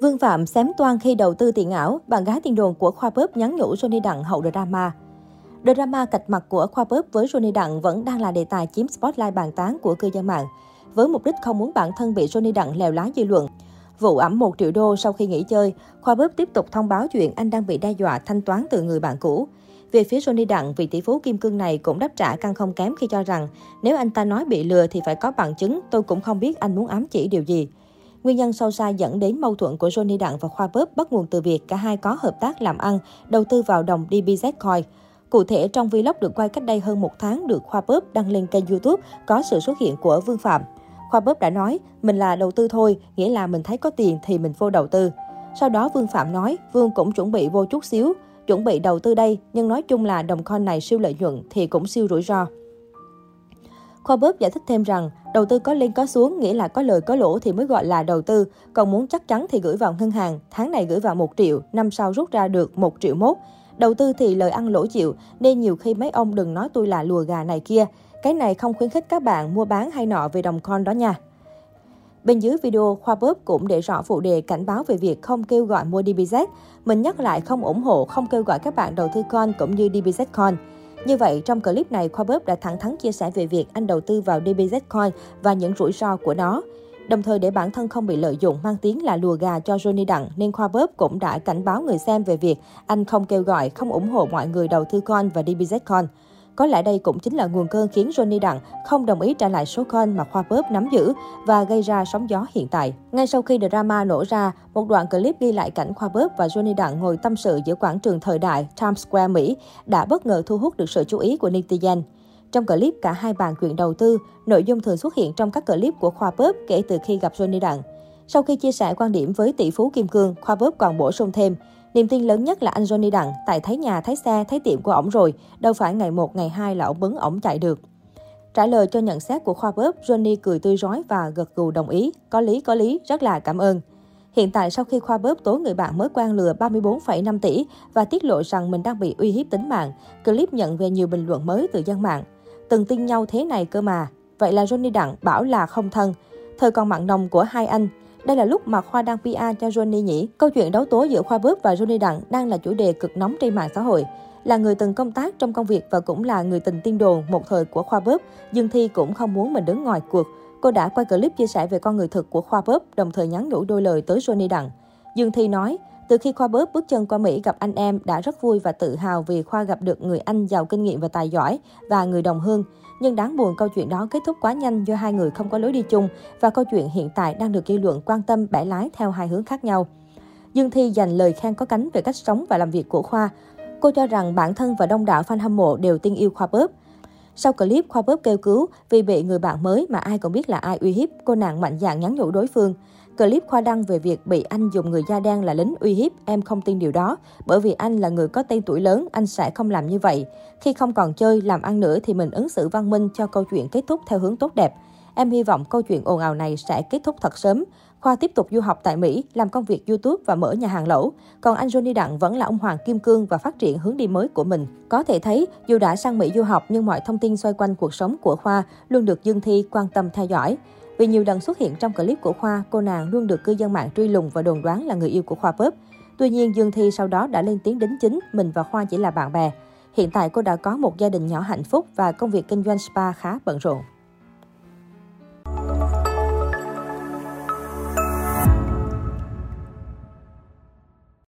Vương Phạm xém toan khi đầu tư tiền ảo, bạn gái tiền đồn của Khoa Bớp nhắn nhủ Johnny Đặng hậu drama. Drama cạch mặt của Khoa Bớp với Johnny Đặng vẫn đang là đề tài chiếm spotlight bàn tán của cư dân mạng. Với mục đích không muốn bản thân bị Johnny Đặng lèo lá dư luận. Vụ ẩm 1 triệu đô sau khi nghỉ chơi, Khoa Bớp tiếp tục thông báo chuyện anh đang bị đe dọa thanh toán từ người bạn cũ. Về phía Johnny Đặng, vị tỷ phú kim cương này cũng đáp trả căng không kém khi cho rằng nếu anh ta nói bị lừa thì phải có bằng chứng, tôi cũng không biết anh muốn ám chỉ điều gì. Nguyên nhân sâu xa dẫn đến mâu thuẫn của Johnny Đặng và Khoa Bớp bắt nguồn từ việc cả hai có hợp tác làm ăn, đầu tư vào đồng DBZ Coin. Cụ thể, trong vlog được quay cách đây hơn một tháng được Khoa Bớp đăng lên kênh YouTube có sự xuất hiện của Vương Phạm. Khoa Bớp đã nói, mình là đầu tư thôi, nghĩa là mình thấy có tiền thì mình vô đầu tư. Sau đó Vương Phạm nói, Vương cũng chuẩn bị vô chút xíu, chuẩn bị đầu tư đây, nhưng nói chung là đồng coin này siêu lợi nhuận thì cũng siêu rủi ro. Khoa Bớp giải thích thêm rằng, đầu tư có lên có xuống nghĩa là có lời có lỗ thì mới gọi là đầu tư, còn muốn chắc chắn thì gửi vào ngân hàng, tháng này gửi vào 1 triệu, năm sau rút ra được 1 triệu mốt. Đầu tư thì lời ăn lỗ chịu, nên nhiều khi mấy ông đừng nói tôi là lùa gà này kia. Cái này không khuyến khích các bạn mua bán hay nọ về đồng coin đó nha. Bên dưới video, Khoa Bóp cũng để rõ phụ đề cảnh báo về việc không kêu gọi mua DBZ. Mình nhắc lại không ủng hộ, không kêu gọi các bạn đầu tư con cũng như DBZ Coin. Như vậy, trong clip này, Khoa Bớp đã thẳng thắn chia sẻ về việc anh đầu tư vào DBZ Coin và những rủi ro của nó. Đồng thời để bản thân không bị lợi dụng mang tiếng là lùa gà cho Johnny Đặng, nên Khoa Bớp cũng đã cảnh báo người xem về việc anh không kêu gọi, không ủng hộ mọi người đầu tư coin và DBZ Coin. Có lẽ đây cũng chính là nguồn cơn khiến Johnny Đặng không đồng ý trả lại số coin mà Khoa Bóp nắm giữ và gây ra sóng gió hiện tại. Ngay sau khi drama nổ ra, một đoạn clip ghi lại cảnh Khoa Bóp và Johnny Đặng ngồi tâm sự giữa quảng trường thời đại Times Square, Mỹ đã bất ngờ thu hút được sự chú ý của netizen. Trong clip, cả hai bàn chuyện đầu tư, nội dung thường xuất hiện trong các clip của Khoa Bóp kể từ khi gặp Johnny Đặng. Sau khi chia sẻ quan điểm với tỷ phú Kim Cương, Khoa Bóp còn bổ sung thêm, Niềm tin lớn nhất là anh Johnny Đặng, tại thấy nhà, thấy xe, thấy tiệm của ổng rồi, đâu phải ngày một, ngày hai là ổng bấn ổng chạy được. Trả lời cho nhận xét của Khoa Bóp, Johnny cười tươi rói và gật gù đồng ý. Có lý, có lý, rất là cảm ơn. Hiện tại sau khi Khoa Bóp tố người bạn mới quan lừa 34,5 tỷ và tiết lộ rằng mình đang bị uy hiếp tính mạng, clip nhận về nhiều bình luận mới từ dân mạng. Từng tin nhau thế này cơ mà. Vậy là Johnny Đặng bảo là không thân. Thời còn mặn nồng của hai anh, đây là lúc mà Khoa đang PR cho Johnny nhỉ? Câu chuyện đấu tố giữa Khoa Bước và Johnny Đặng đang là chủ đề cực nóng trên mạng xã hội. Là người từng công tác trong công việc và cũng là người tình tiên đồn một thời của Khoa Bớp, Dương Thi cũng không muốn mình đứng ngoài cuộc. Cô đã quay clip chia sẻ về con người thực của Khoa Bớp, đồng thời nhắn nhủ đôi lời tới Johnny Đặng. Dương Thi nói, từ khi Khoa Bớp bước chân qua Mỹ gặp anh em đã rất vui và tự hào vì Khoa gặp được người anh giàu kinh nghiệm và tài giỏi và người đồng hương. Nhưng đáng buồn câu chuyện đó kết thúc quá nhanh do hai người không có lối đi chung và câu chuyện hiện tại đang được dư luận quan tâm bẻ lái theo hai hướng khác nhau. Dương Thi dành lời khen có cánh về cách sống và làm việc của Khoa. Cô cho rằng bản thân và đông đảo fan hâm mộ đều tin yêu Khoa Bớp. Sau clip, Khoa Bớp kêu cứu vì bị người bạn mới mà ai cũng biết là ai uy hiếp, cô nàng mạnh dạn nhắn nhủ đối phương. Clip Khoa đăng về việc bị anh dùng người da đen là lính uy hiếp, em không tin điều đó. Bởi vì anh là người có tên tuổi lớn, anh sẽ không làm như vậy. Khi không còn chơi, làm ăn nữa thì mình ứng xử văn minh cho câu chuyện kết thúc theo hướng tốt đẹp. Em hy vọng câu chuyện ồn ào này sẽ kết thúc thật sớm. Khoa tiếp tục du học tại Mỹ, làm công việc YouTube và mở nhà hàng lẩu. Còn anh Johnny Đặng vẫn là ông Hoàng Kim Cương và phát triển hướng đi mới của mình. Có thể thấy, dù đã sang Mỹ du học nhưng mọi thông tin xoay quanh cuộc sống của Khoa luôn được Dương Thi quan tâm theo dõi. Vì nhiều lần xuất hiện trong clip của Khoa, cô nàng luôn được cư dân mạng truy lùng và đồn đoán là người yêu của Khoa Pop. Tuy nhiên, Dương Thi sau đó đã lên tiếng đính chính mình và Khoa chỉ là bạn bè. Hiện tại cô đã có một gia đình nhỏ hạnh phúc và công việc kinh doanh spa khá bận rộn.